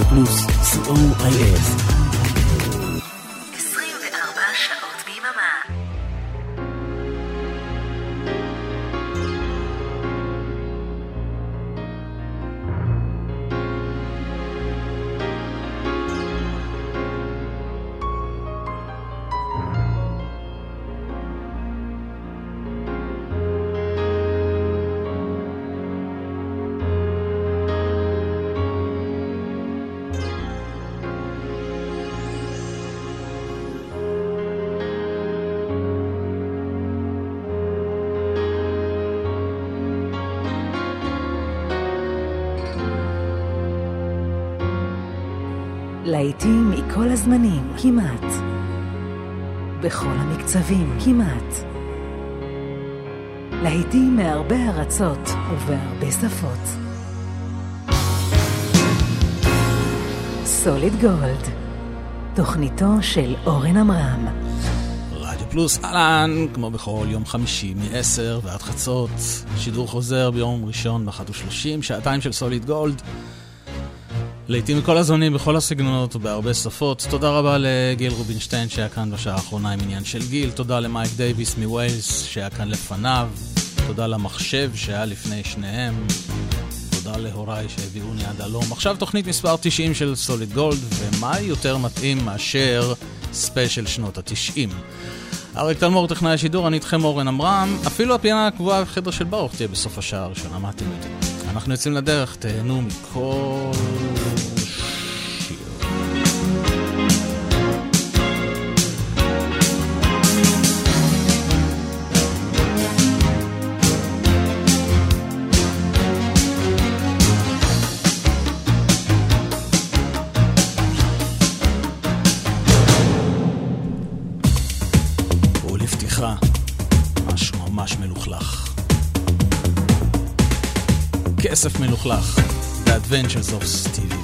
Radio Plus COIF. המקצבים, כמעט. להיטים מהרבה ארצות ובהרבה שפות. סוליד גולד, תוכניתו של אורן עמרם. רדיו פלוס, אהלן, כמו בכל יום חמישי מ-10 ועד חצות, שידור חוזר ביום ראשון ב-13:30, שעתיים של סוליד גולד. לעיתים מכל הזמנים, בכל הסגנונות ובהרבה שפות. תודה רבה לגיל רובינשטיין שהיה כאן בשעה האחרונה עם עניין של גיל. תודה למייק דייוויס מווילס שהיה כאן לפניו. תודה למחשב שהיה לפני שניהם. תודה להוריי שהביאוני עד הלום. עכשיו תוכנית מספר 90 של סוליד גולד, ומה יותר מתאים מאשר ספיישל שנות ה-90. אריק תלמור, טכנאי השידור, אני איתכם אורן עמרם. אפילו הפינה הקבועה בחדר של ברוך תהיה בסוף השעה הראשונה, מה אתם יודעים? אנחנו יוצאים לדרך, תהנו מכל... The Adventures of Stevie.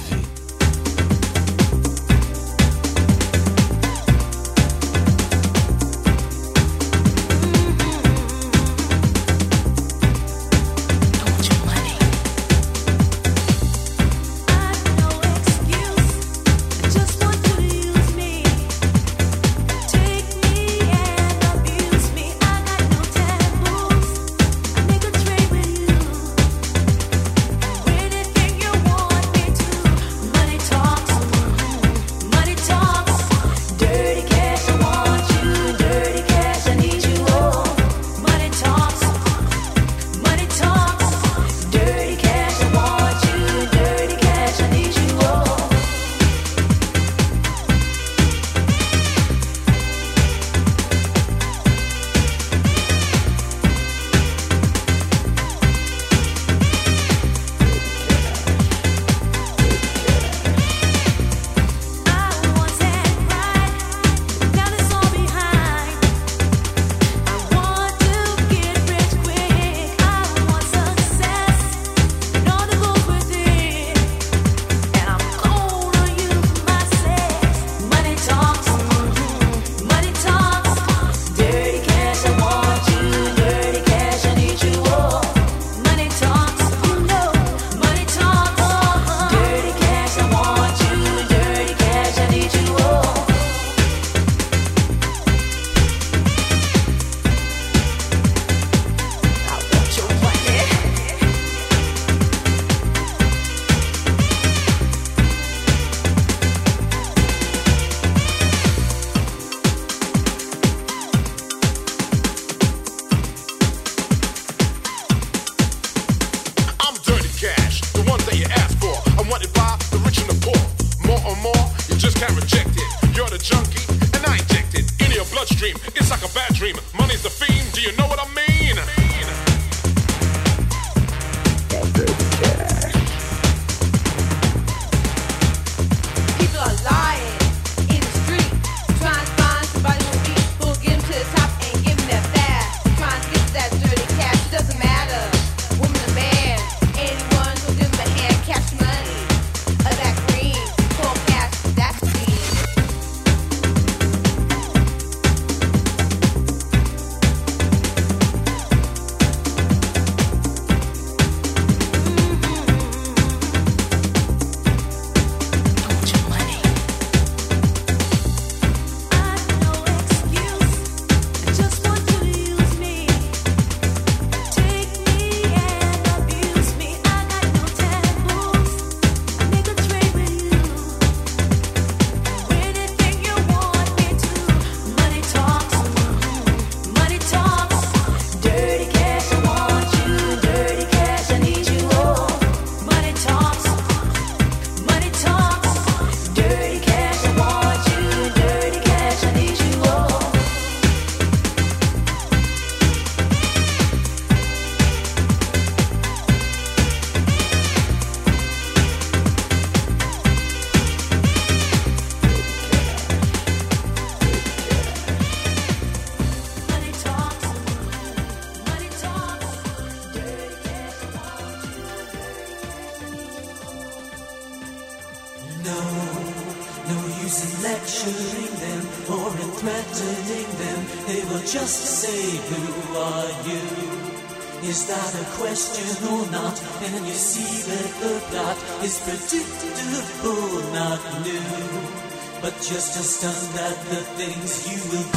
Just to stun at the things you will do.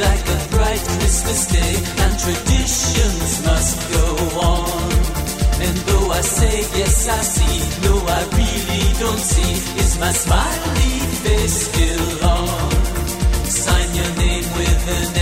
like a bright Christmas day, and traditions must go on. And though I say yes, I see, no, I really don't see. Is my smiley face still on? Sign your name with an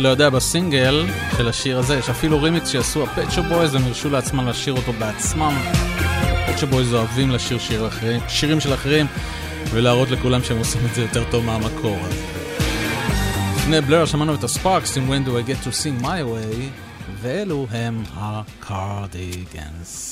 שלא יודע, בסינגל של השיר הזה יש אפילו רימיקס שעשו הפצ'ו בויז, הם הרשו לעצמם לשיר אותו בעצמם. הפצ'ו בויז אוהבים לשיר שיר אחרים, שירים של אחרים ולהראות לכולם שהם עושים את זה יותר טוב מהמקור. לפני בלר שמענו את הספארקס עם When do I get to sing my way ואלו הם הקרדיגנס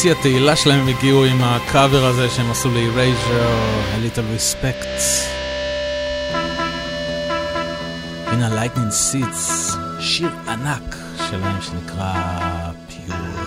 ולשיא התהילה שלהם הם הגיעו עם הקאבר הזה שהם עשו ל-Erasure, A Little Respect. הנה Lightning Seeds, שיר ענק שלהם שנקרא to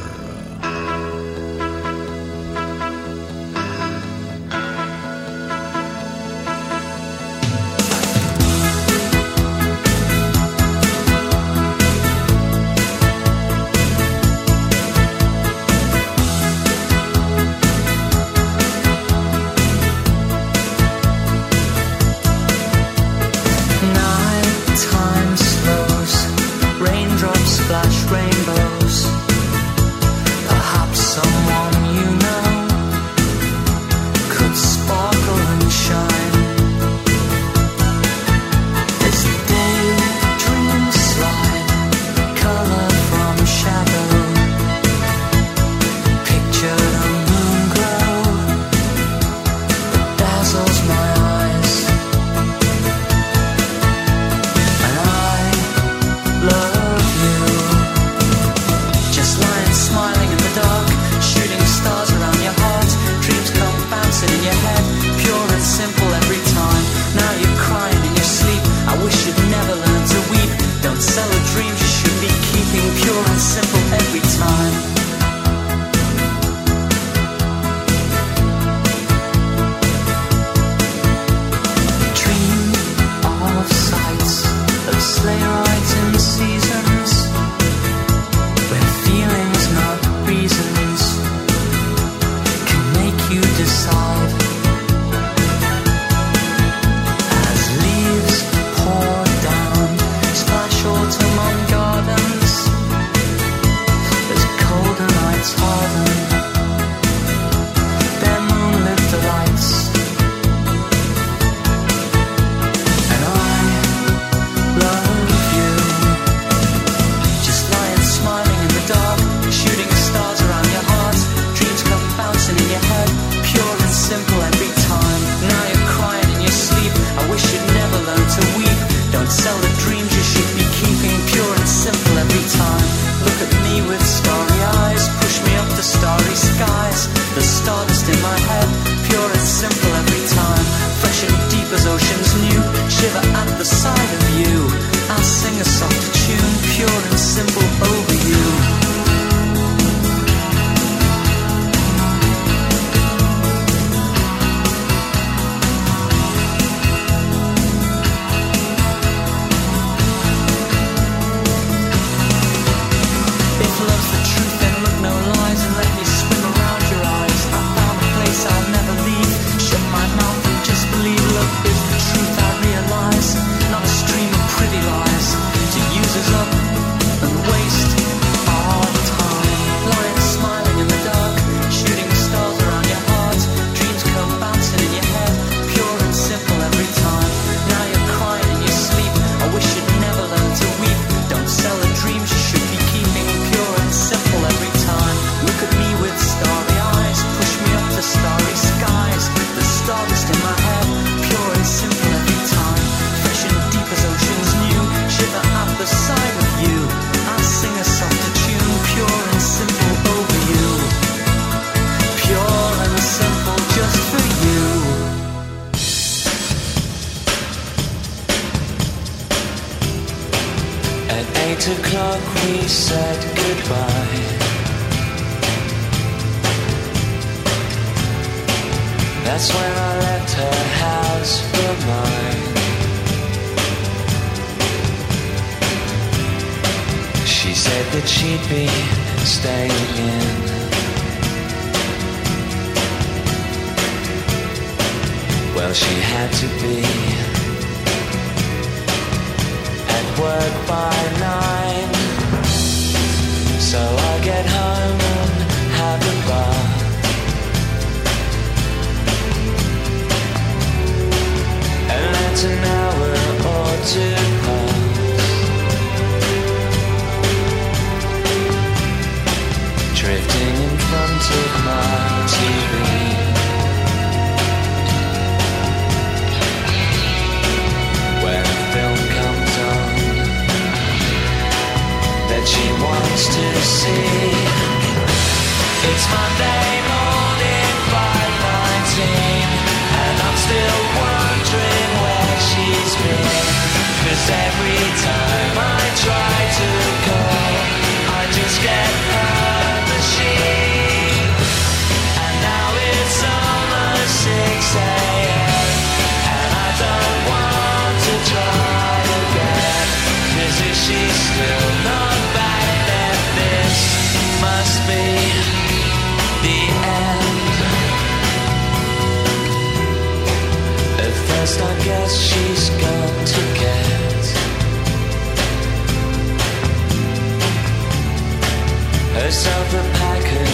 myself a pack of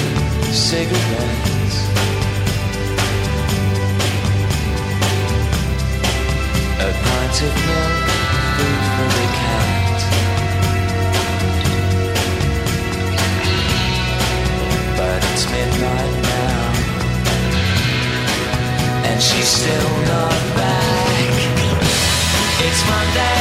cigarettes. A pint of milk, food for the cat. But it's midnight now, and she's still not back. It's Monday.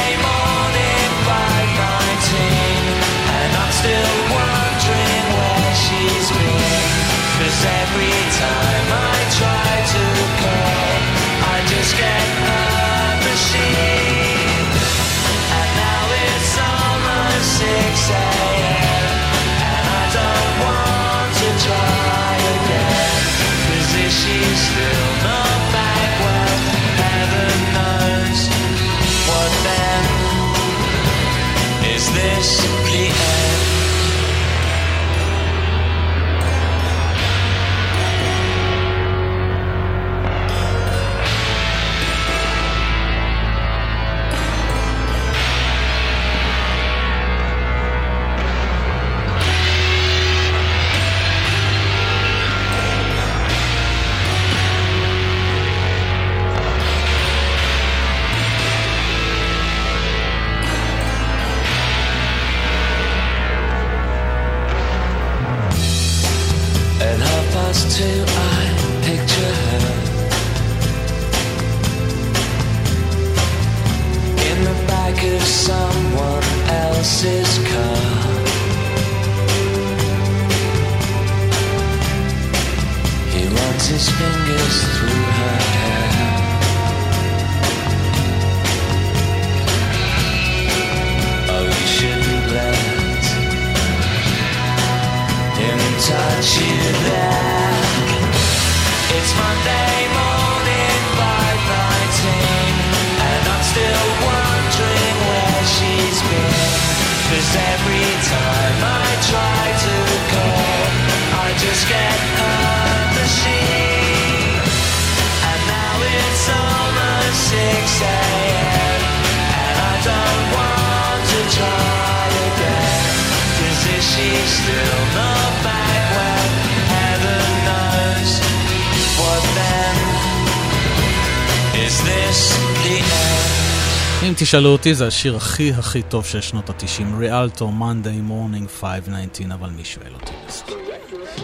תשאלו אותי, זה השיר הכי הכי טוב של שנות התשעים, ריאלטו, Monday Morning 519, אבל מי שואל אותי בסוף?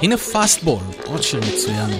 הנה פאסטבול, עוד שיר מצוין.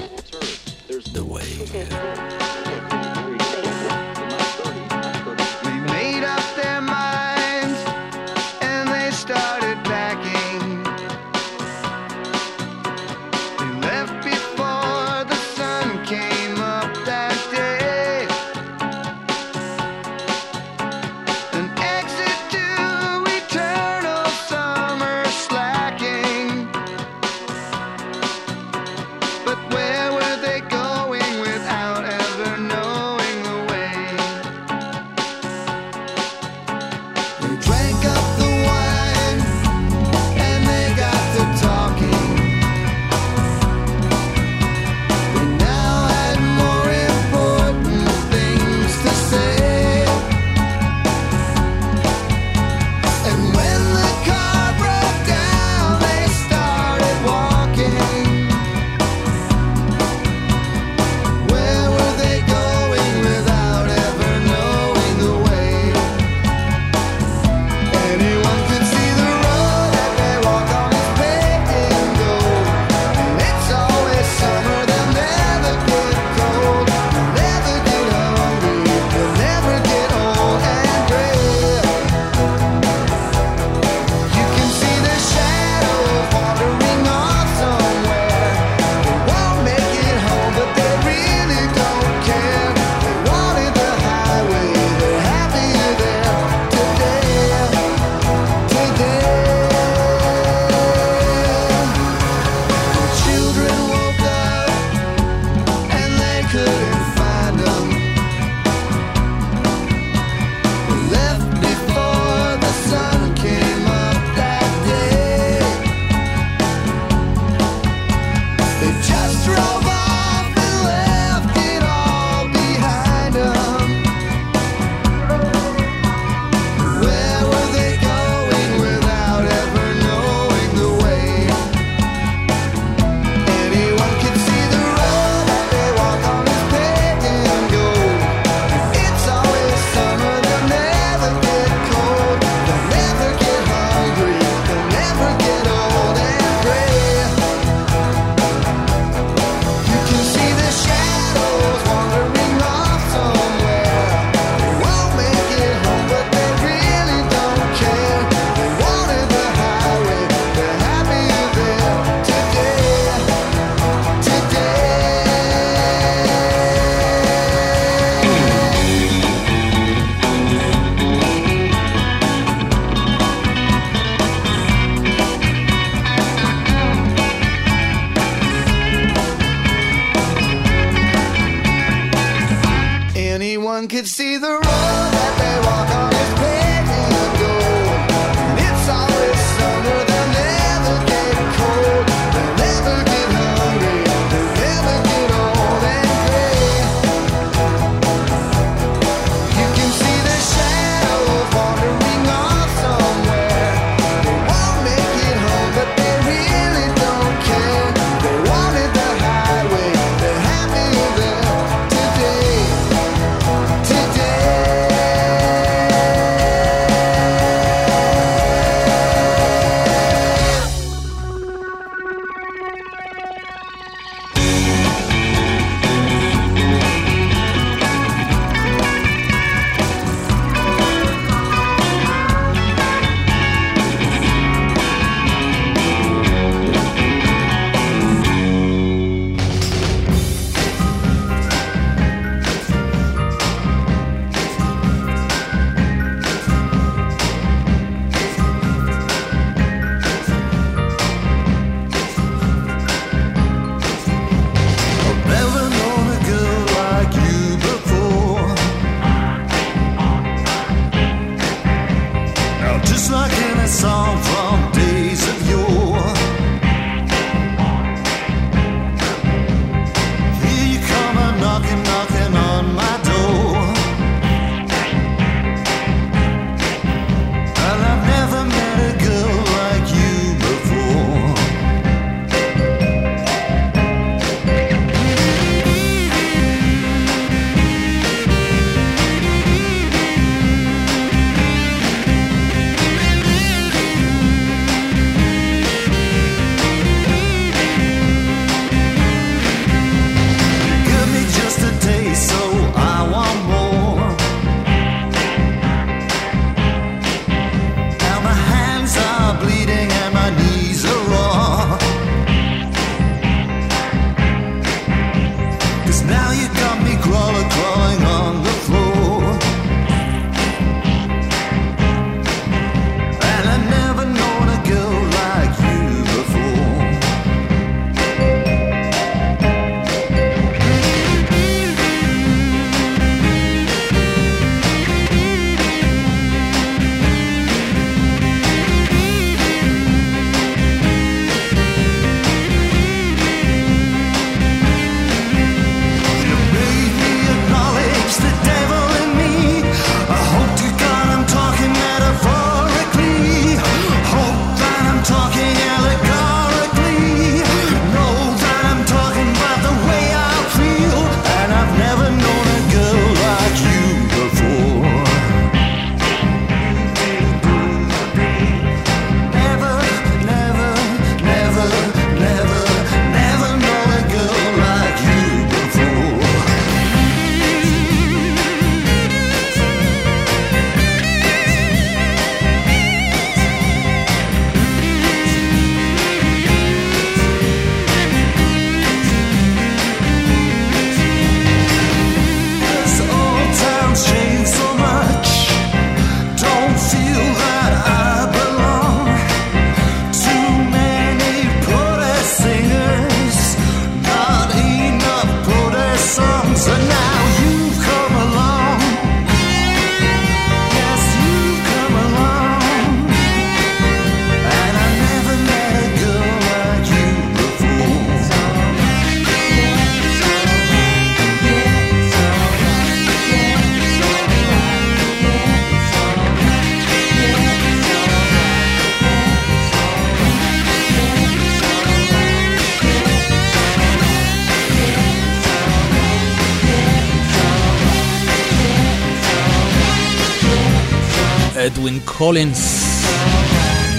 Edwin קולינס.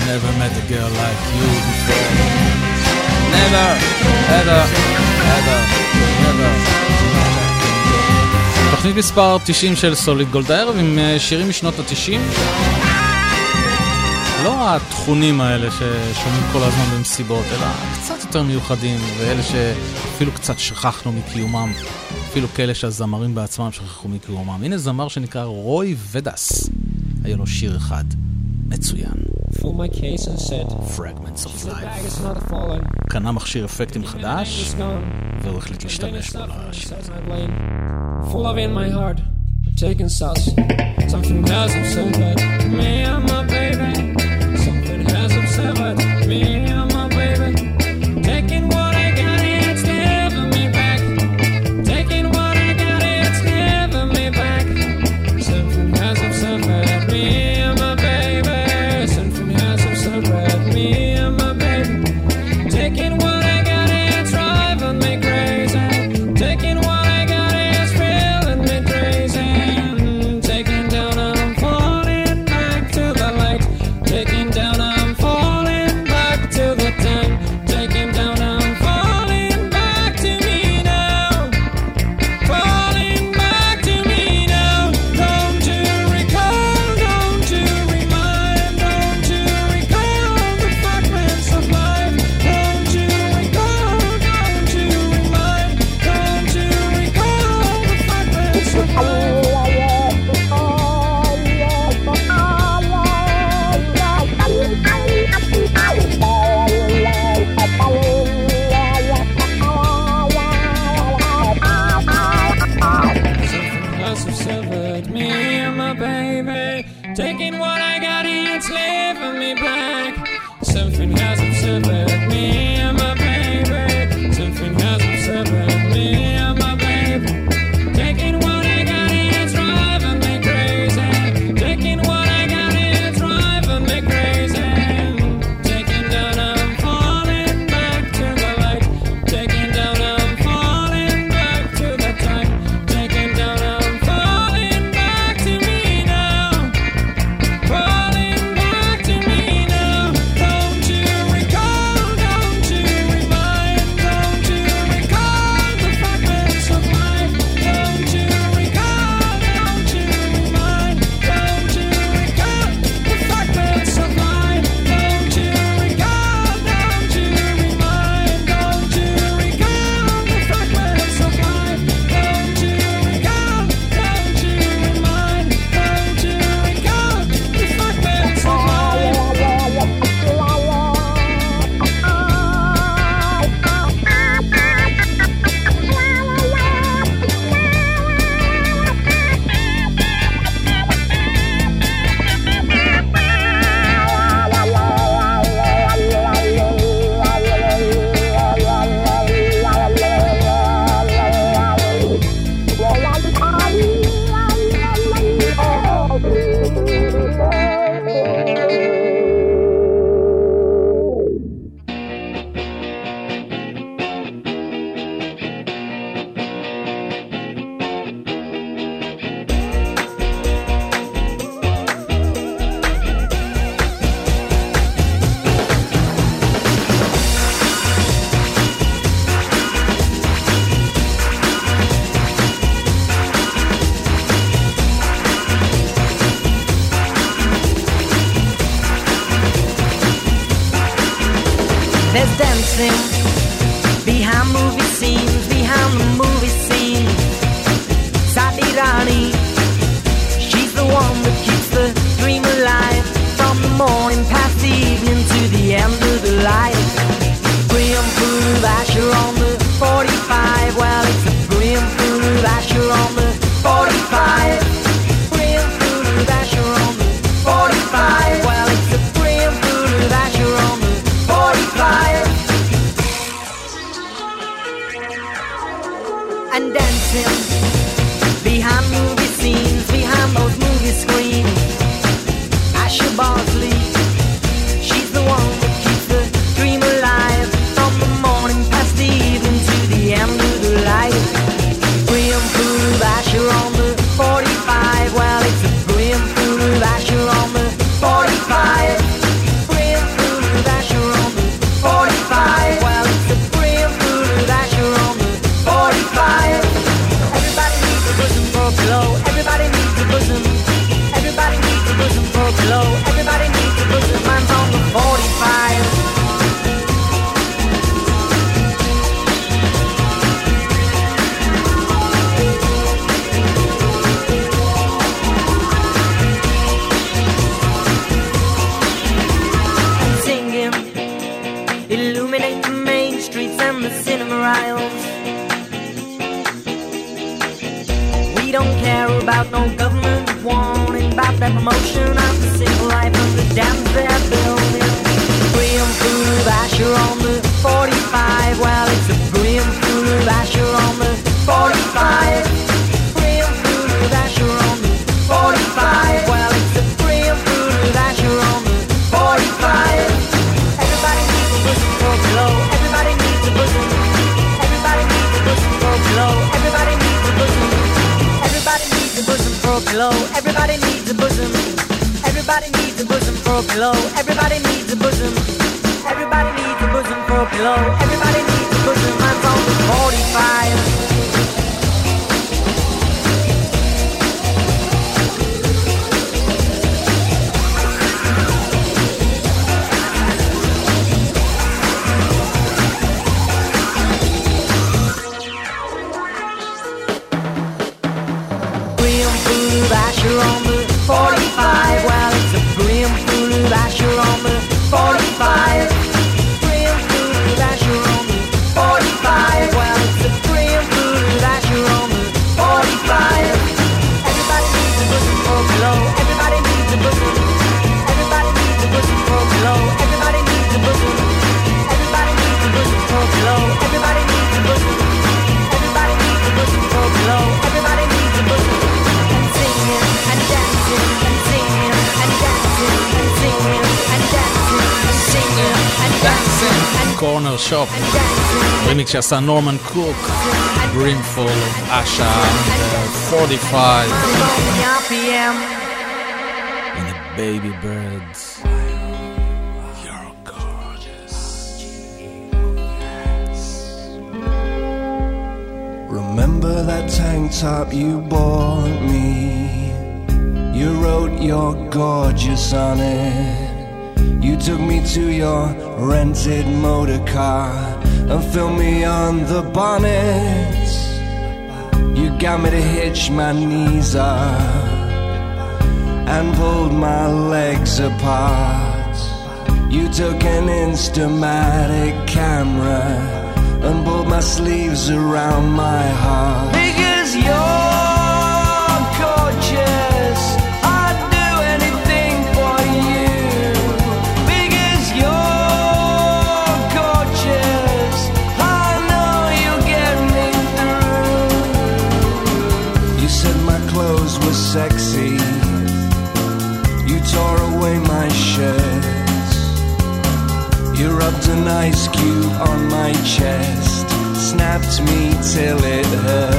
Never met a girl like you before. Never, ever, ever, never. תוכנית מספר 90 של סוליד גולדהרב עם אה, שירים משנות ה-90. לא התכונים האלה ששומעים כל הזמן במסיבות, אלא קצת יותר מיוחדים, ואלה שאפילו קצת שכחנו מקיומם. אפילו כאלה שהזמרים בעצמם שכחו מקיומם. הנה זמר שנקרא רוי ודס. היה לו שיר אחד, מצוין. Fragments of Life. קנה מכשיר אפקטים חדש, והוא החליט להשתמש בו לרעש Taking sauce, something has upset me and my baby. Something has upset me. Tessa, Norman Cook, Brimful, Asha, and uh, 45. And the baby birds. Remember that tank top you bought me? You wrote your gorgeous on it. You took me to your rented motor car and fill me on the bonnet. You got me to hitch my knees up and pulled my legs apart. You took an instamatic camera and pulled my sleeves around my heart. Because you're an ice cube on my chest, snapped me till it hurt.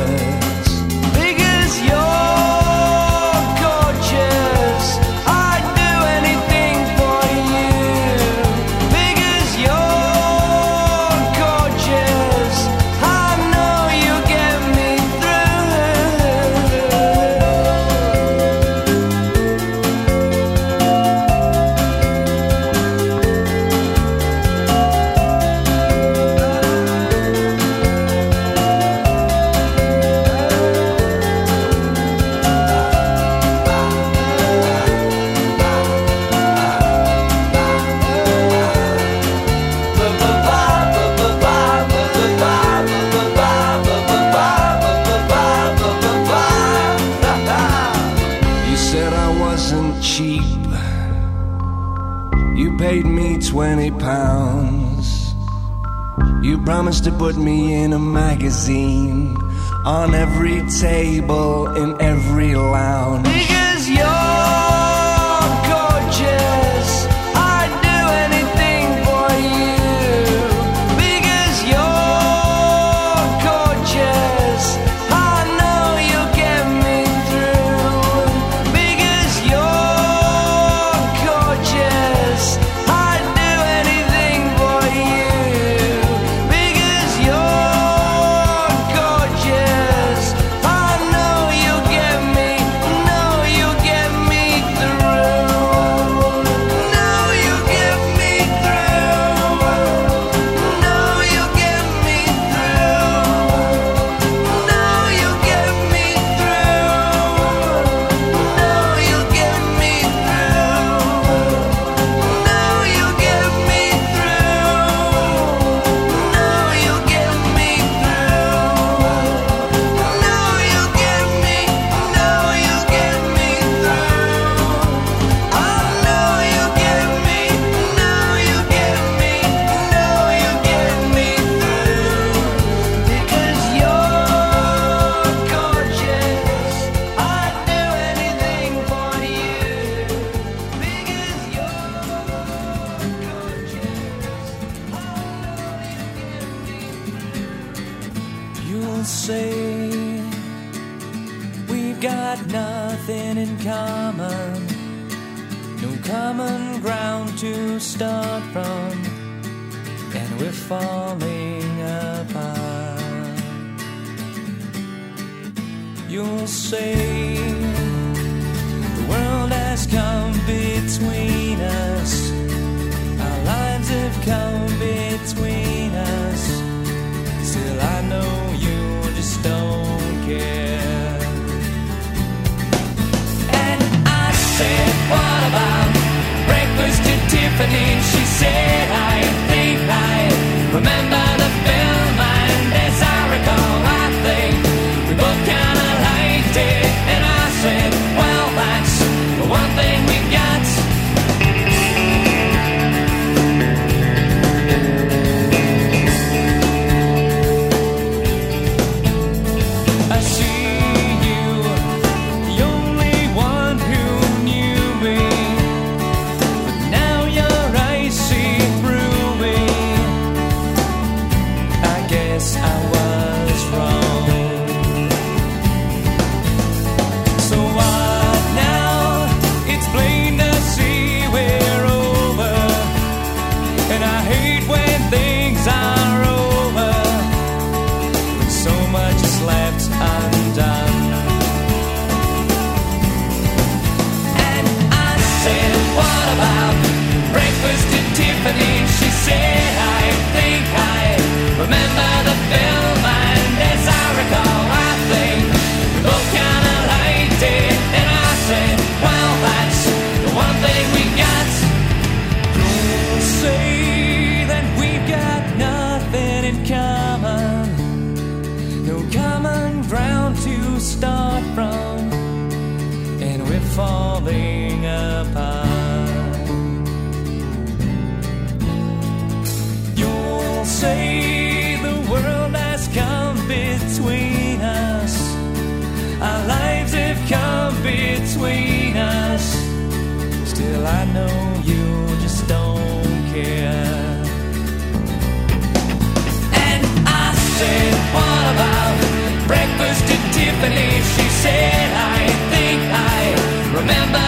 believe she said, I think I remember.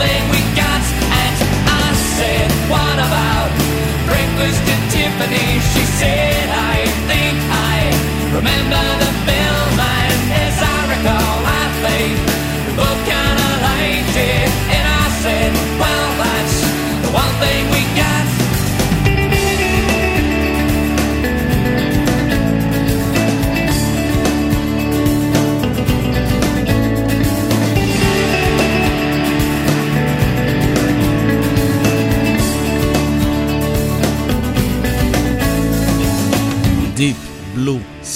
thing we got. And I said, What about breakfast at Tiffany? She said, I think I remember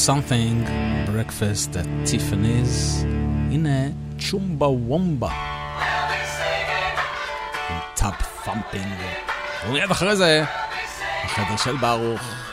Something, Breakfast at Tiffany's, הנה צ'ומבה וומבה. עם טאפ פאמפינג. ומיד אחרי זה, החדר של ברוך.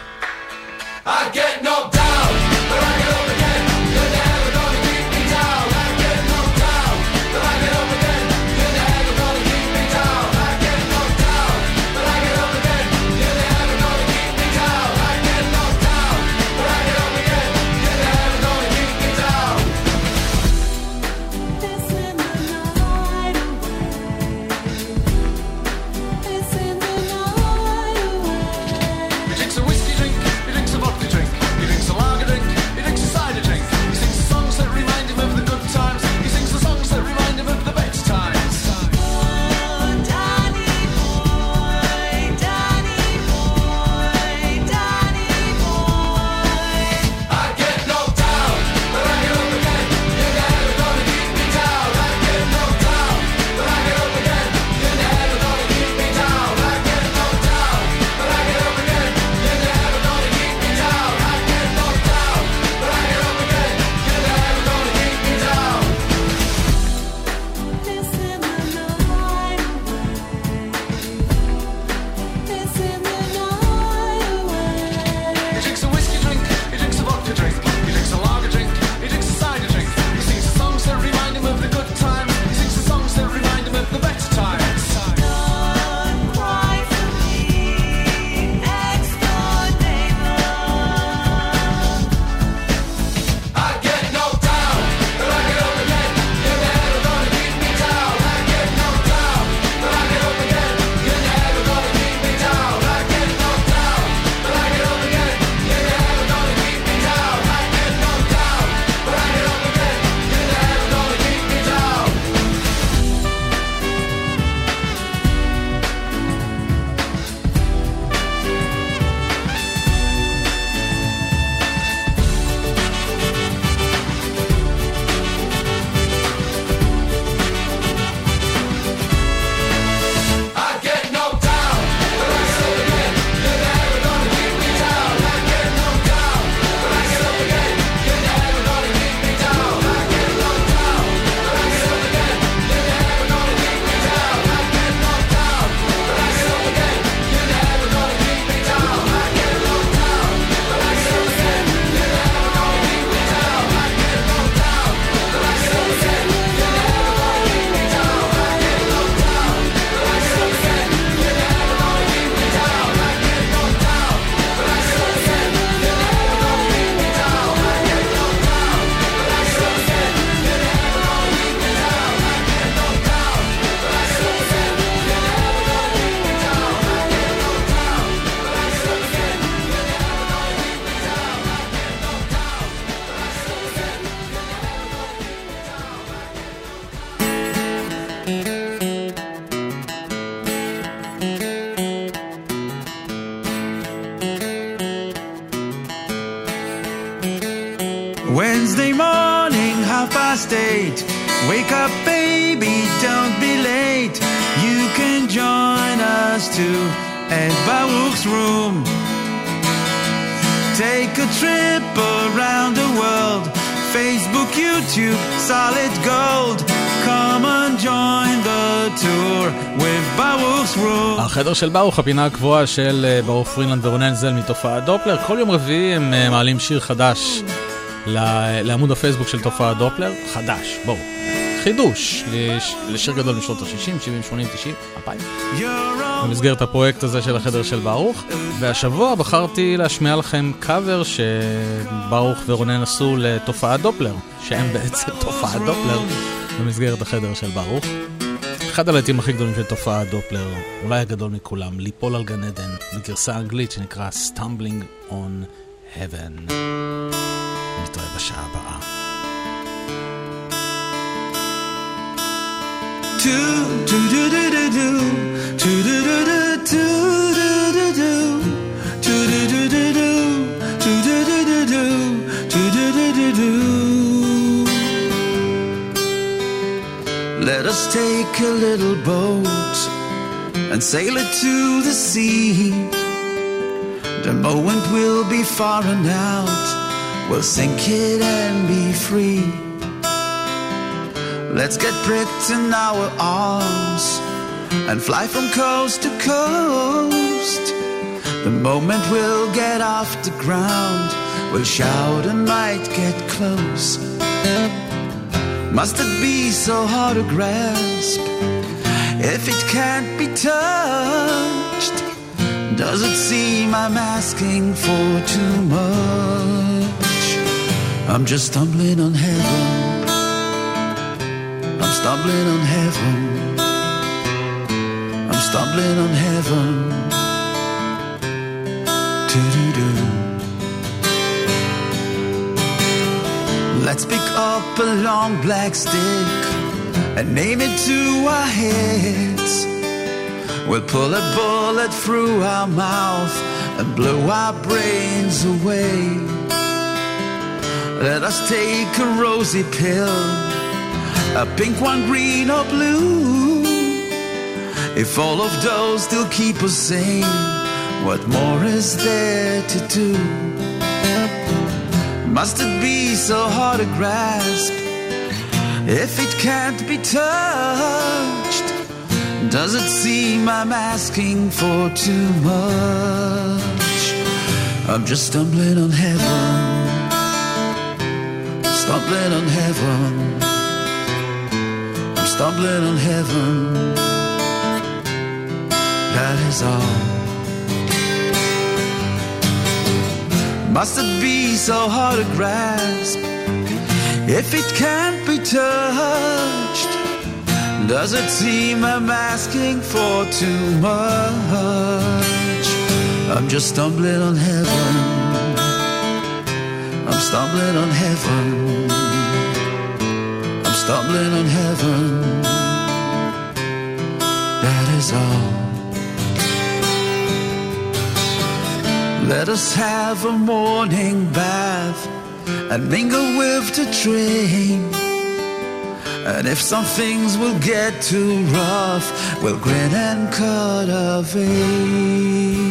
החדר של ברוך, הפינה הקבועה של אה, ברוך פרינלנד ורונן זל מתופעת דופלר. כל יום רביעי הם אה, מעלים שיר חדש לעמוד הפייסבוק של תופעת דופלר. חדש, בואו. חידוש לש- לשיר גדול משנות ה-60, 70, 80, 90, 2000. You're all במסגרת הפרויקט הזה של החדר של ברוך. והשבוע בחרתי להשמיע לכם קאבר שברוך ורונן עשו לתופעת דופלר, שהם בעצם תופעת דופלר במסגרת החדר של ברוך. אחד הלהיטים הכי גדולים של תופעת דופלר, אולי הגדול מכולם, ליפול על גן עדן, בגרסה אנגלית שנקרא Stumbling on Heaven. נתראה בשעה הבאה. do do do do do do do do do do do do do Let us take a little boat and sail it to the sea. The moment will be far and out. We'll sink it and be free. Let's get pricked in our arms and fly from coast to coast. The moment we'll get off the ground, we'll shout and might get close. Must it be so hard to grasp if it can't be touched? Does it seem I'm asking for too much? I'm just stumbling on heaven. I'm stumbling on heaven. I'm stumbling on heaven. Doo-doo-doo. Let's pick up a long black stick and name it to our heads. We'll pull a bullet through our mouth and blow our brains away. Let us take a rosy pill a pink one, green or blue. If all of those still keep us sane, what more is there to do? Must it be so hard to grasp if it can't be touched? Does it seem I'm asking for too much? I'm just stumbling on heaven, stumbling on heaven I'm stumbling on heaven. That is all. Must it be so hard to grasp if it can't be touched? Does it seem I'm asking for too much? I'm just stumbling on heaven. I'm stumbling on heaven I'm stumbling on heaven. That is all. Let us have a morning bath and mingle with the train. And if some things will get too rough, we'll grin and cut our veins.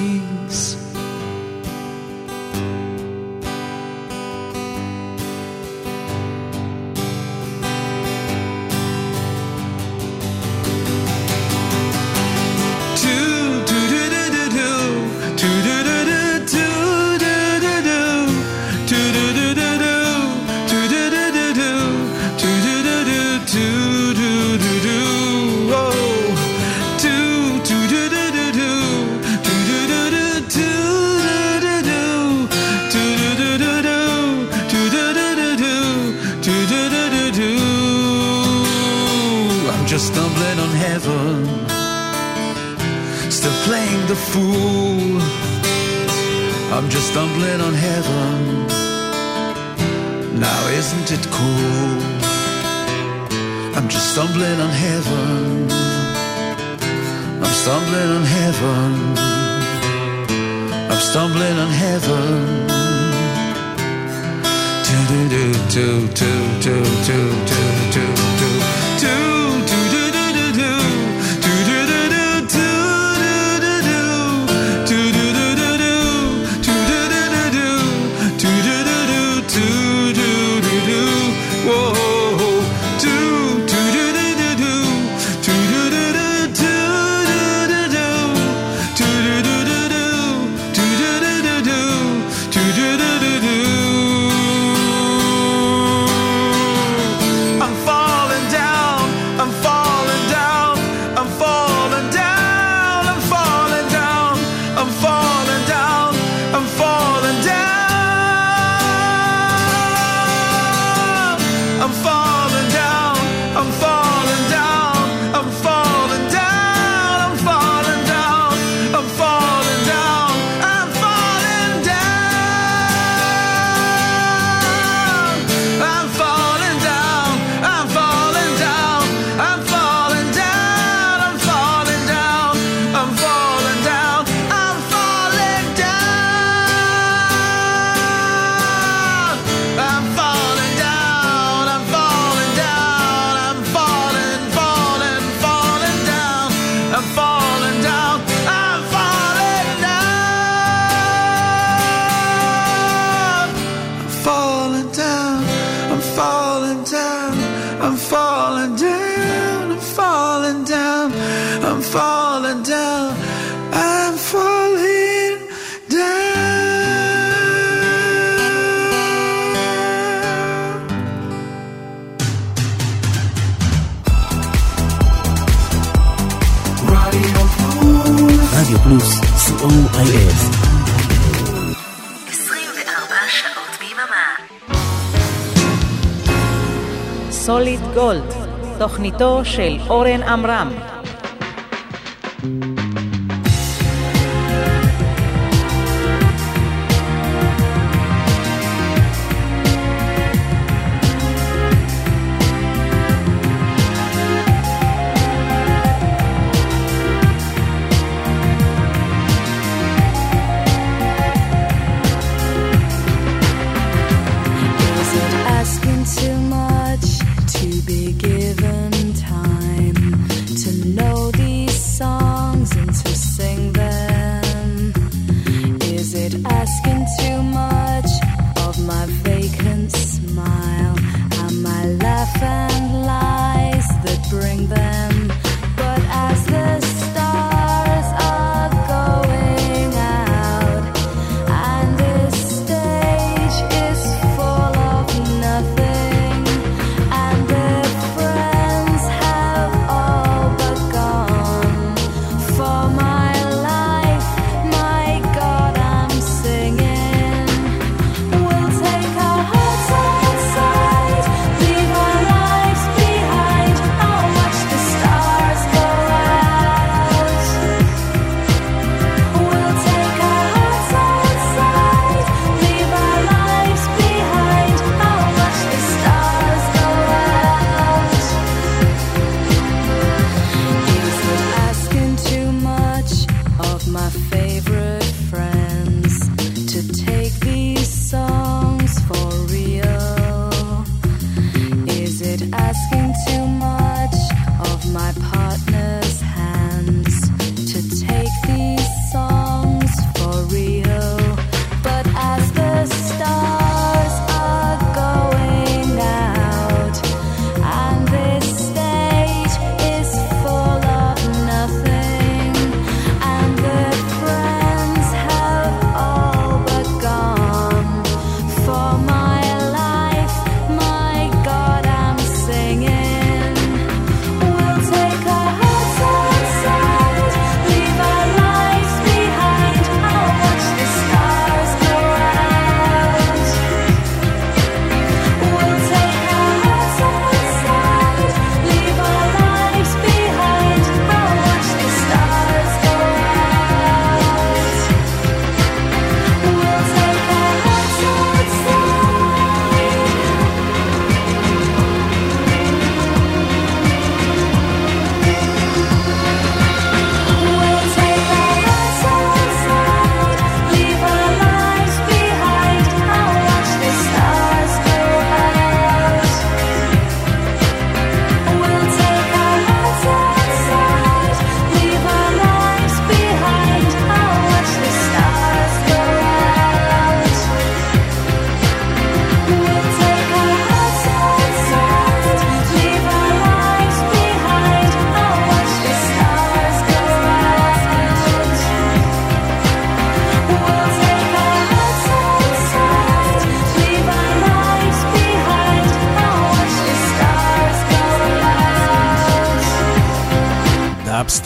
תוכניתו של אורן עמרם.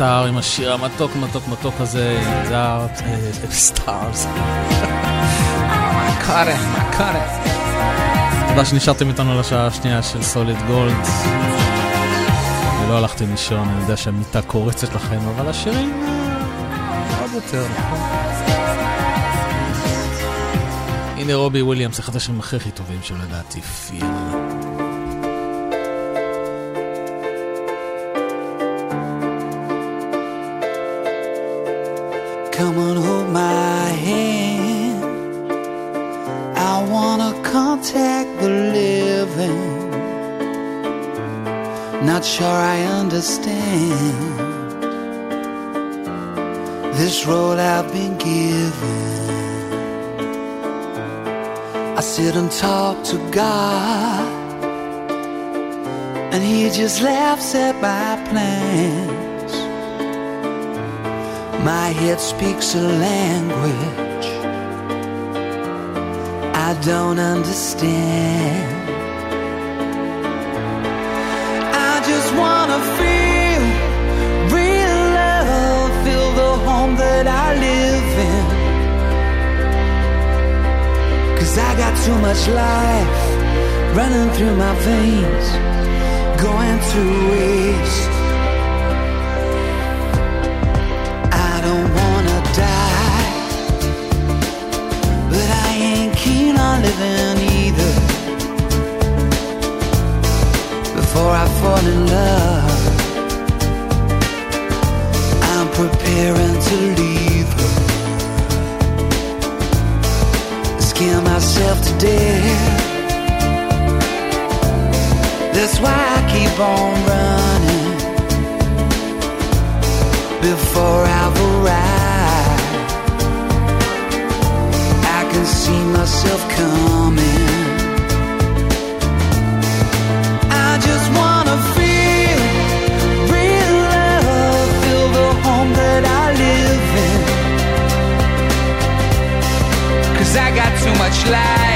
אפסטאר עם השיר המתוק מתוק מתוק הזה, זה האפסטארס. מה קורה? מה קורה? תודה שנשארתם איתנו לשעה השנייה של סוליד גולד. ולא הלכתם לישון, אני יודע שהמיטה קורצת לכם, אבל השירים אה, עוד יותר, נכון? הנה רובי וויליאמס, אחד השירים הכי הכי טובים שלו לדעתי, פיר. Sure I understand this role I've been given. I sit and talk to God, and He just laughs at my plans. My head speaks a language I don't understand. Feel real love, feel the home that I live in. Cause I got too much life running through my veins, going to waste. I don't wanna die, but I ain't keen on living either. Before I fall in love, preparing to leave her. Scare myself to death. That's why I keep on running before I've arrived. I can see myself coming. Much life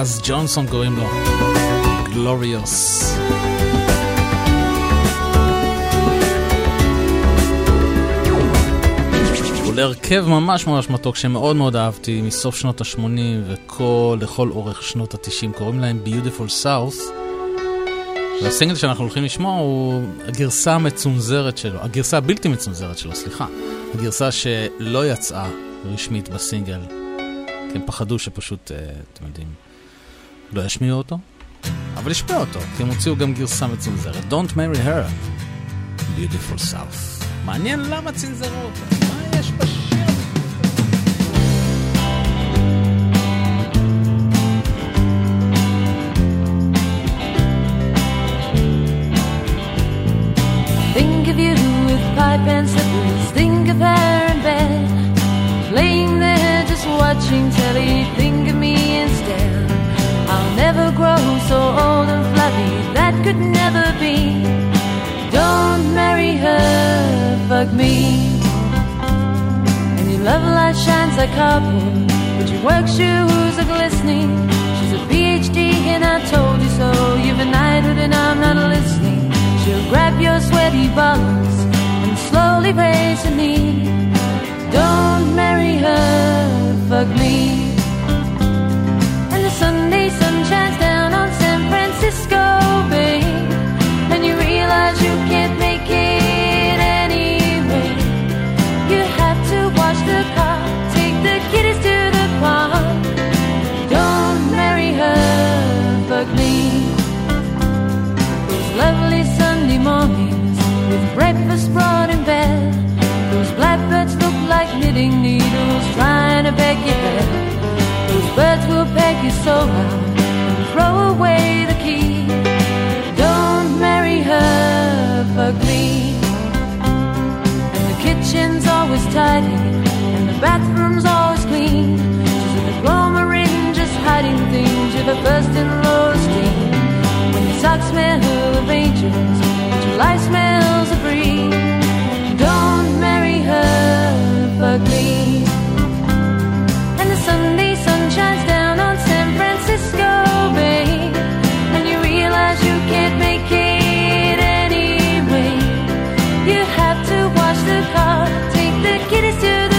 אנדריאס ג'ונסון קוראים לו. גלוריוס. להרכב ממש ממש מתוק שמאוד מאוד אהבתי מסוף שנות ה-80 וכל, לכל אורך שנות ה-90 קוראים להם Beautiful South והסינגל שאנחנו הולכים לשמוע הוא הגרסה המצונזרת שלו, הגרסה הבלתי מצונזרת שלו, סליחה הגרסה שלא יצאה רשמית בסינגל כי הם פחדו שפשוט, אה, אתם יודעים, לא ישמיעו אותו אבל ישמיעו אותו, כי הם הוציאו גם גרסה מצונזרת. Don't marry her, Beautiful South. מעניין למה צנזרו אותו, could never be. Don't marry her, fuck me. And your love light shines like copper, but your work shoes are glistening. She's a PhD, and I told you so. You've been knighthood, and I'm not listening. She'll grab your sweaty bottoms and slowly raise her knee. Don't marry her, fuck me. And the Sunday sun shines down on San Francisco breakfast brought in bed. Those blackbirds look like knitting needles trying to beg your head. Those birds will peg you so loud and throw away the key. Don't marry her, fuck me. And the kitchen's always tidy and the bathroom's always clean. She's a diploma in just hiding things. You're the first in low esteem. When your socks smell of angels, your life smells And the Sunday sun shines down on San Francisco Bay, and you realize you can't make it anyway. You have to wash the car, take the kiddies to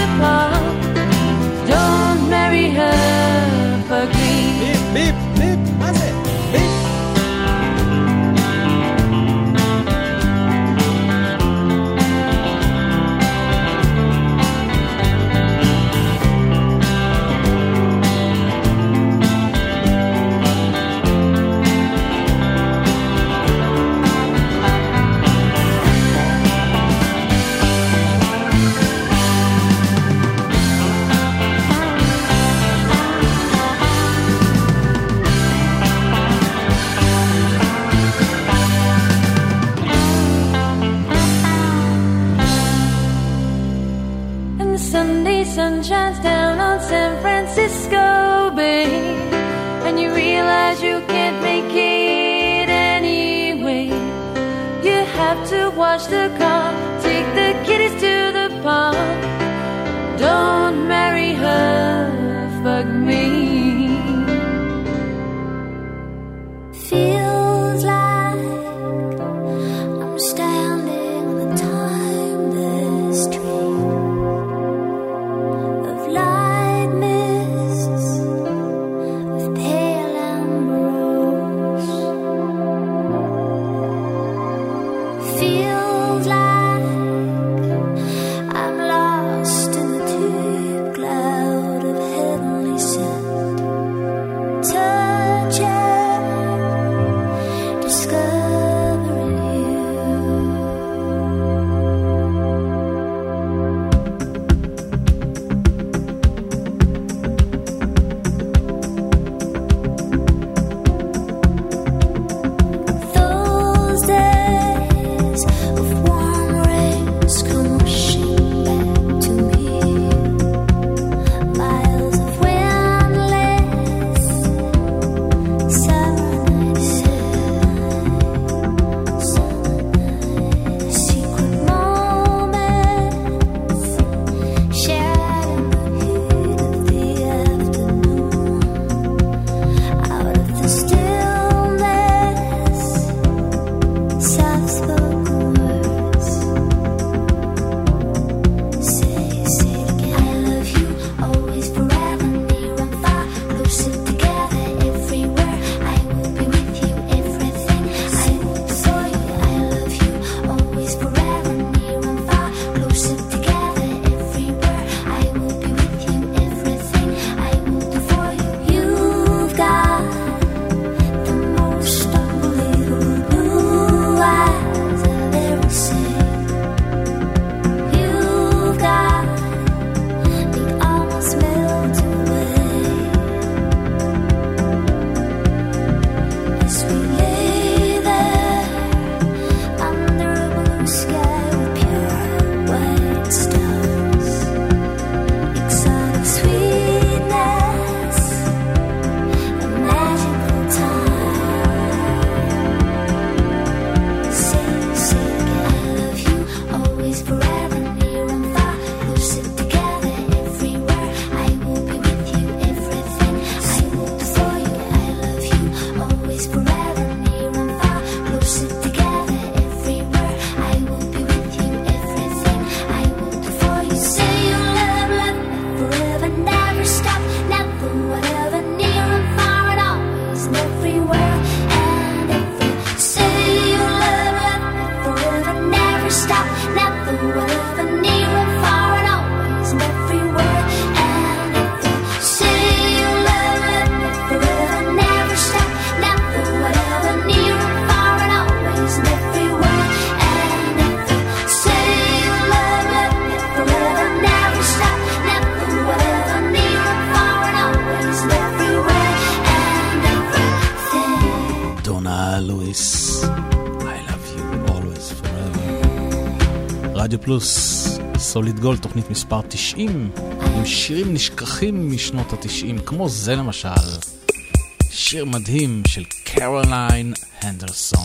shines down on San Francisco Bay. And you realize you can't make it anyway. You have to wash the car, סוליד גולד, תוכנית מספר 90, עם שירים נשכחים משנות ה-90, כמו זה למשל, שיר מדהים של קרוליין הנדרסון.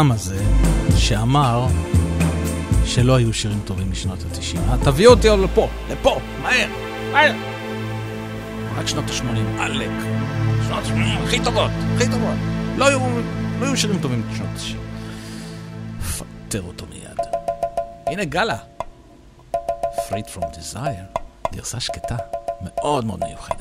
העם הזה, שאמר שלא היו שירים טובים משנות התשעים. אה, תביא אותי עוד לפה, לפה, מהר, מהר. רק שנות ה-80, עלק. שנות ה-80 הכי טובות, הכי טובות. לא היו, לא היו שירים טובים בשנות ה-90. פטר אותו מיד. הנה גאלה. Freed from Desire, גרסה שקטה, מאוד מאוד מיוחדת.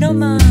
no more.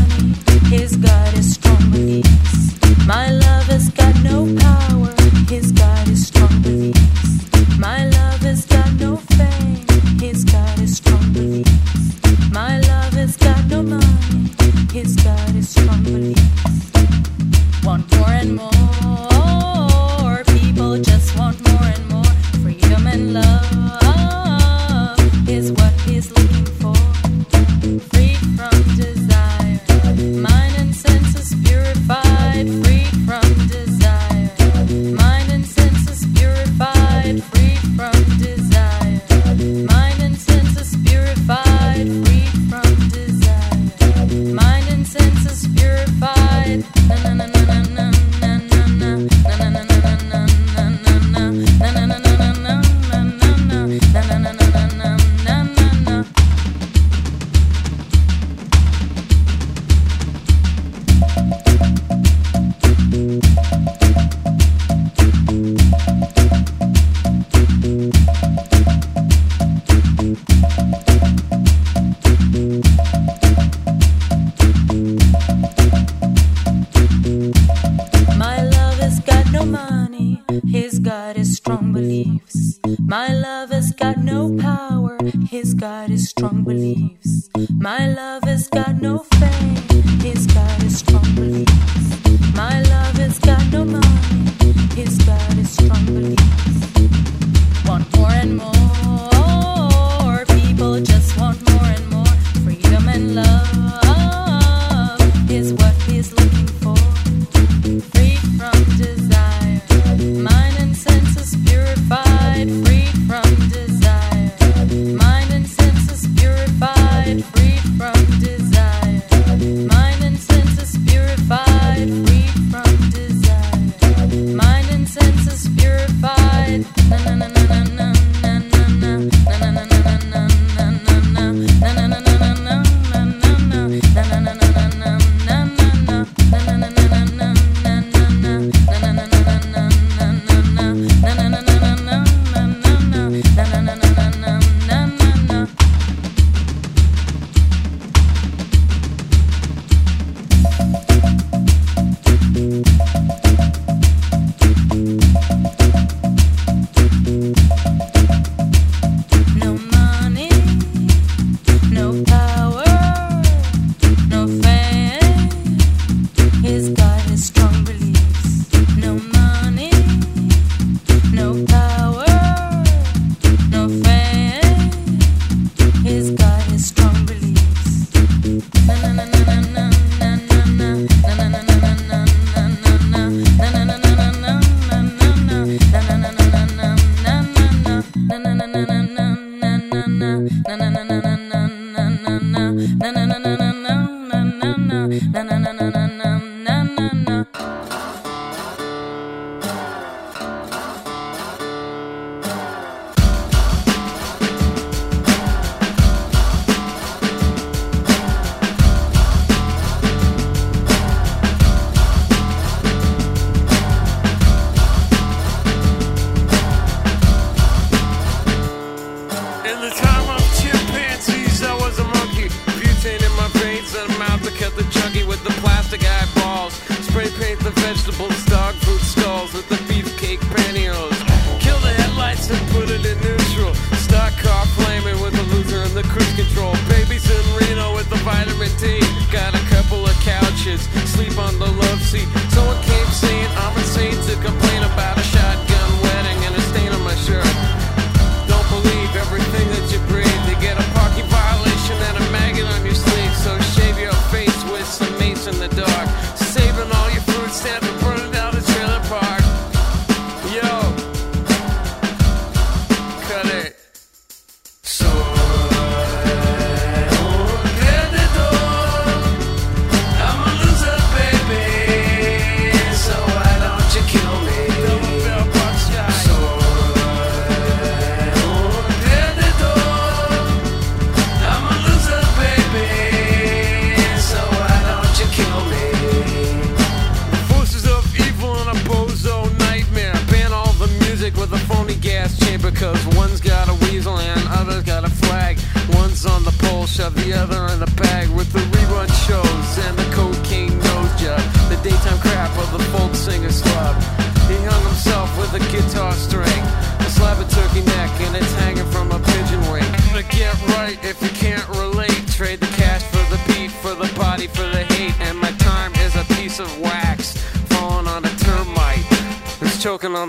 Sleep on the love seat.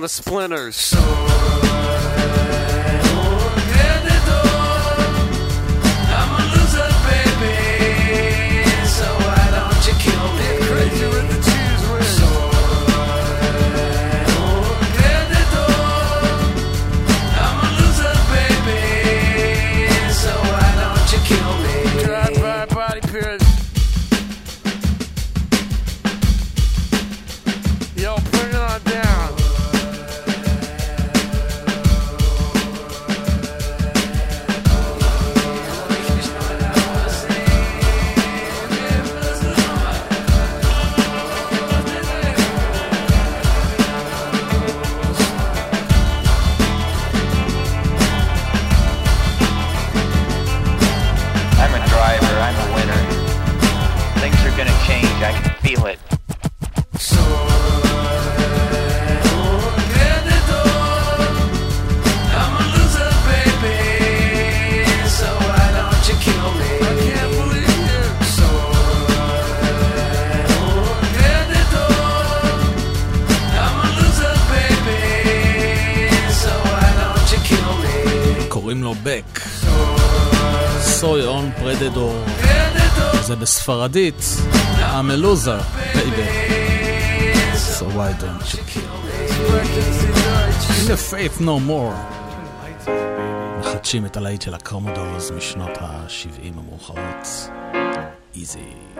The splinters. הספרדית, המלוזה, בייבי. So why don't you kill In a faith no more. מחדשים את הלהיט של הקומודורס משנות ה-70 המאוחרות. Easy.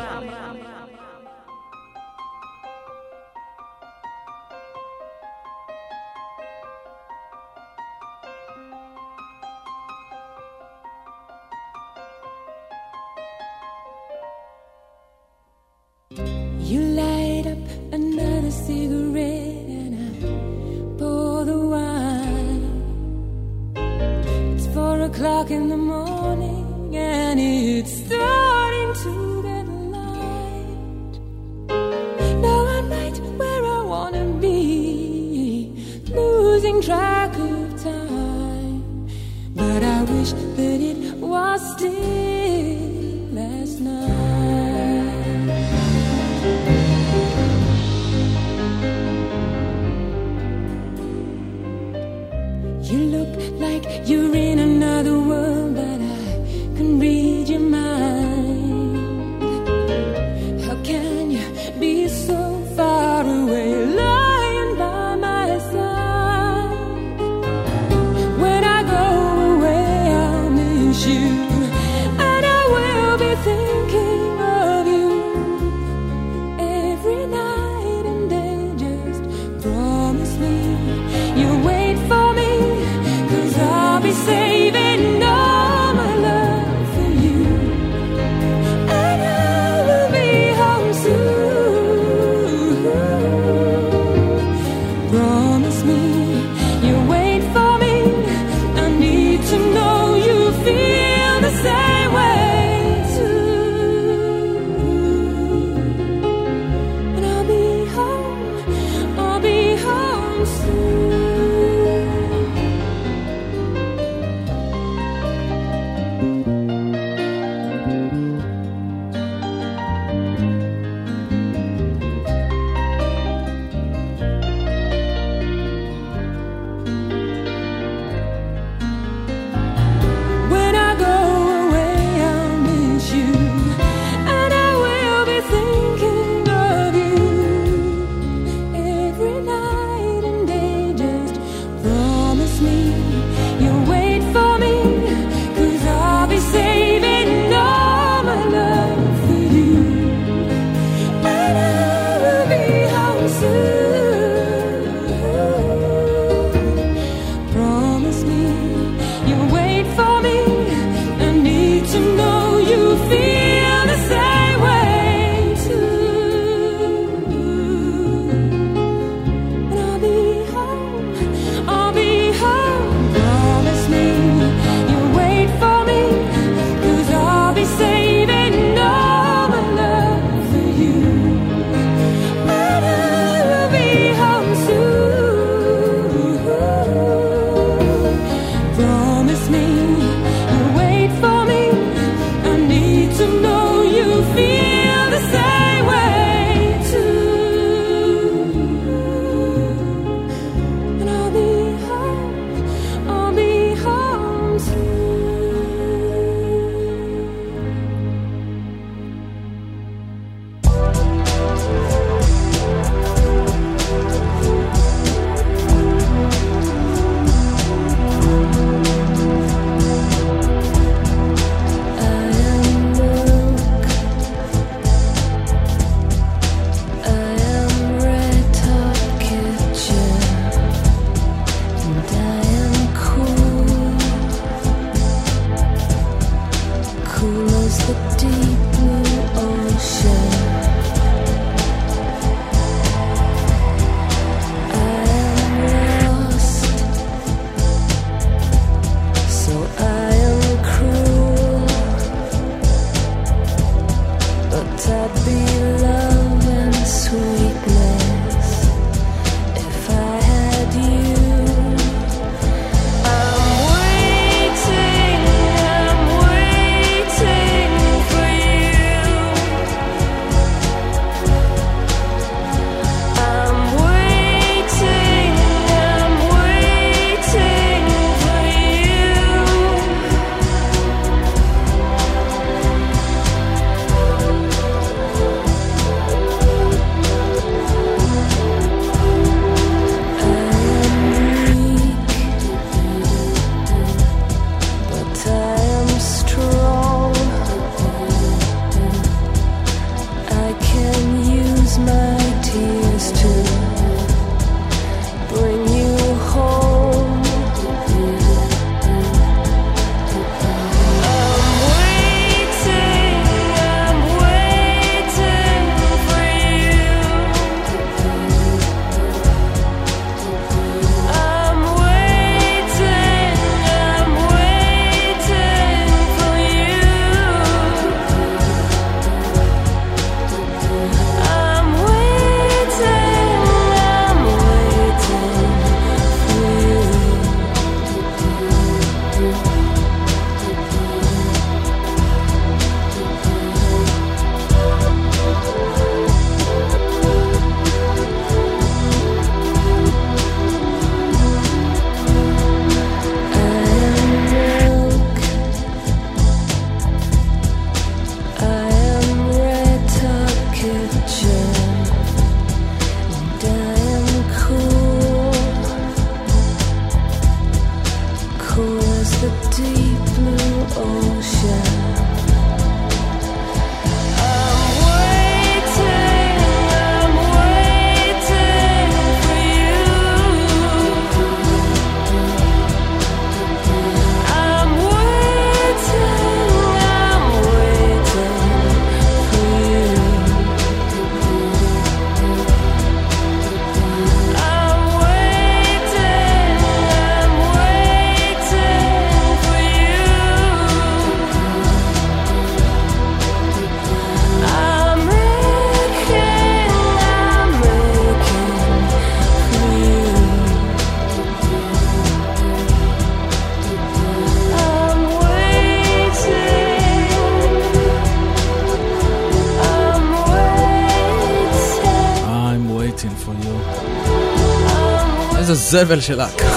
זבל של להקה.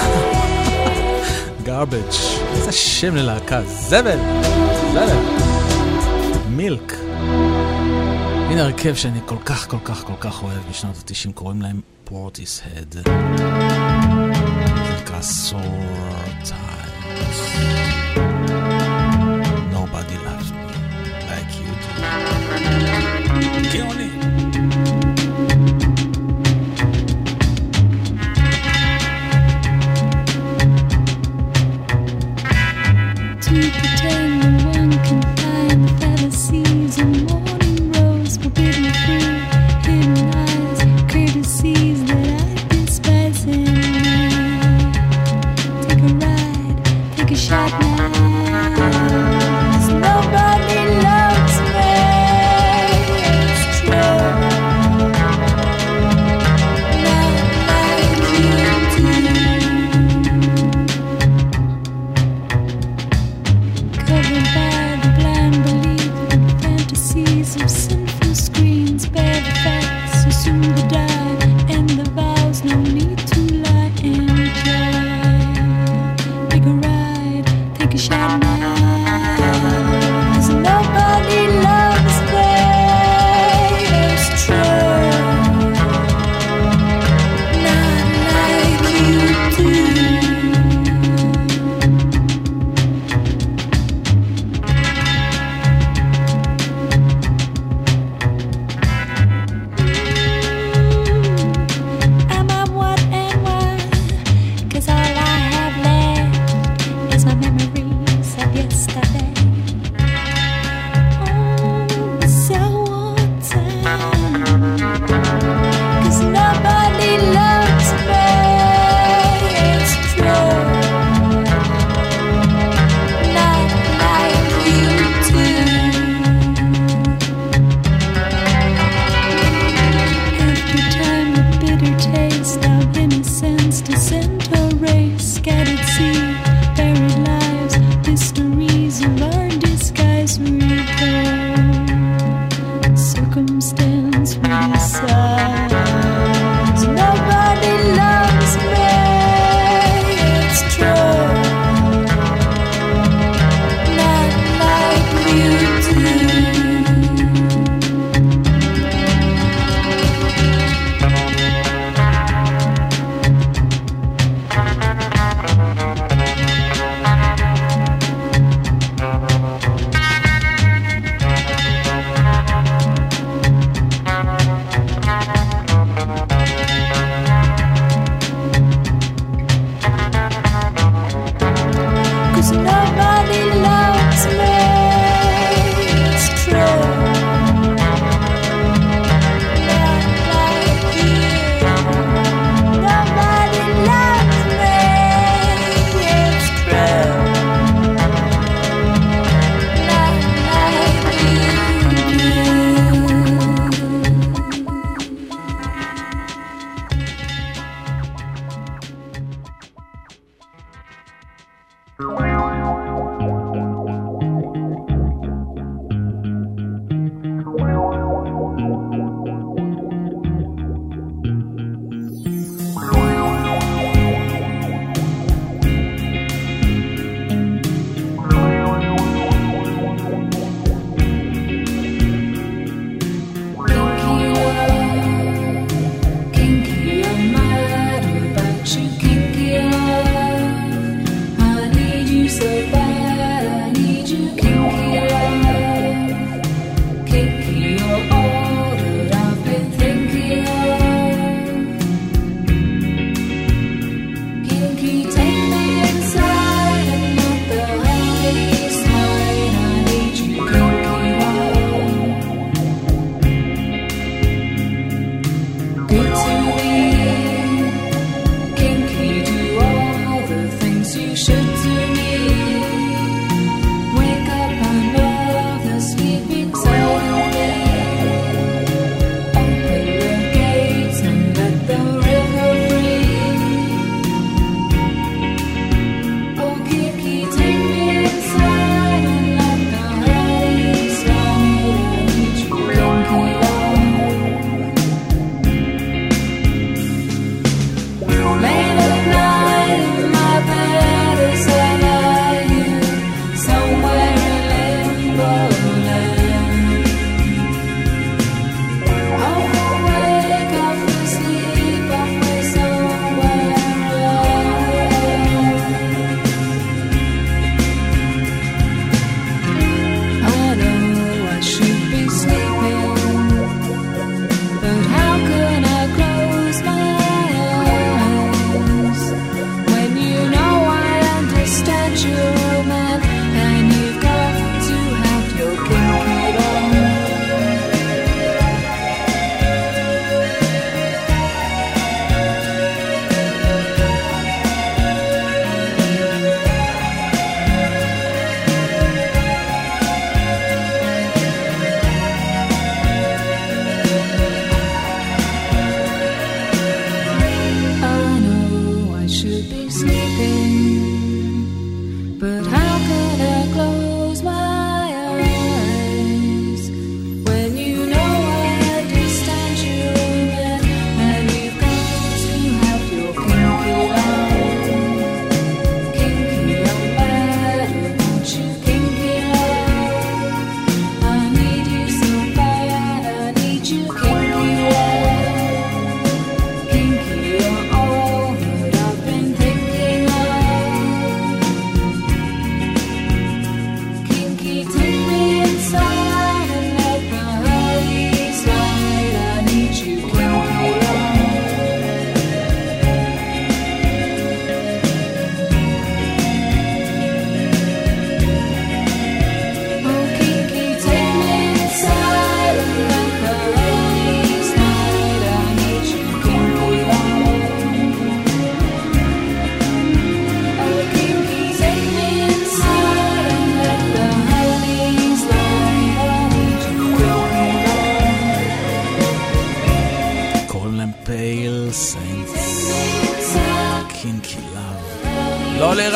garbage. איזה שם ללהקה, זבל. זבל. מילק. הנה הרכב שאני כל כך כל כך כל כך אוהב בשנות ה-90, קוראים להם פורטיס הד. זה נקרא סור טיימס. Nobody loves me like you do. גאוני.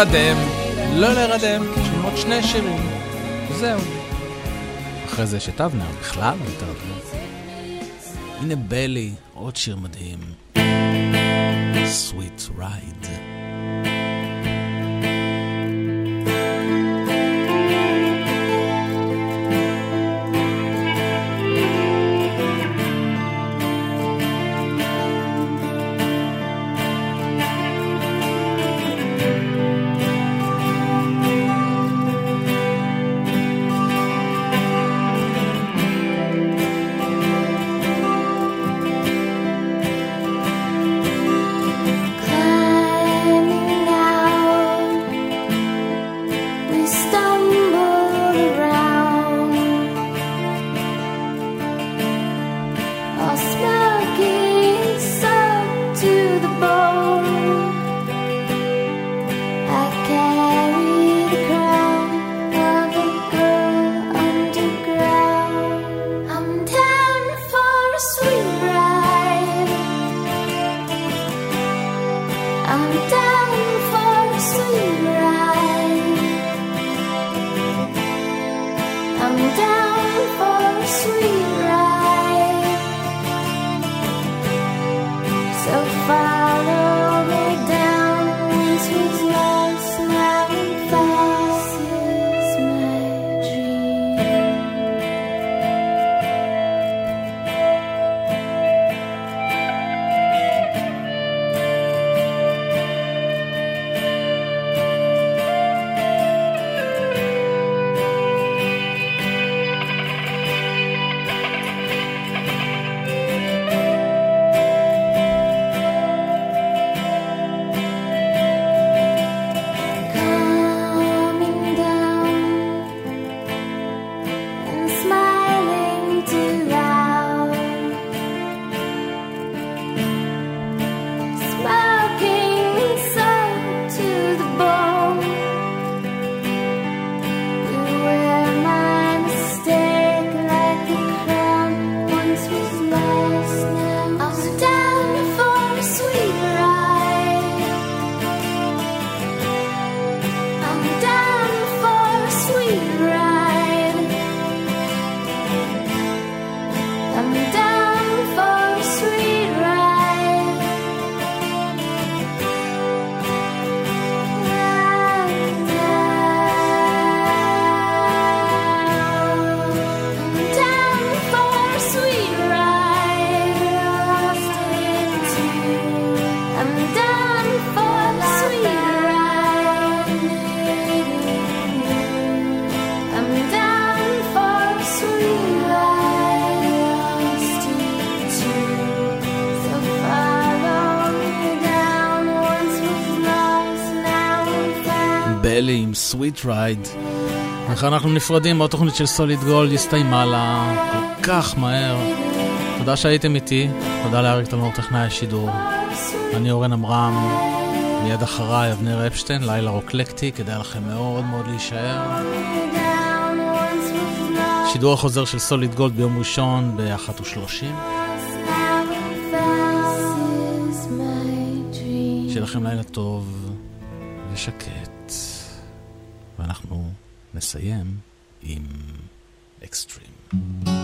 להירדם, לא להירדם, יש לנו עוד שני שירים, וזהו. אחרי זה שתבנה, בכלל לא התערבנו. הנה בלי, עוד שיר מדהים. Sweet Ride. איך אנחנו נפרדים, עוד תוכנית של סוליד גולד הסתיימה לה כל כך מהר. תודה שהייתם איתי, תודה לאריק תלמור טכנאי השידור. אני אורן עמרם, מיד אחריי אבנר אפשטיין, לילה רוקלקטי, כדאי לכם מאוד מאוד להישאר. שידור החוזר של סוליד גולד ביום ראשון ב-13. שיהיה לכם לילה טוב. נסיים עם אקסטרים. More than one.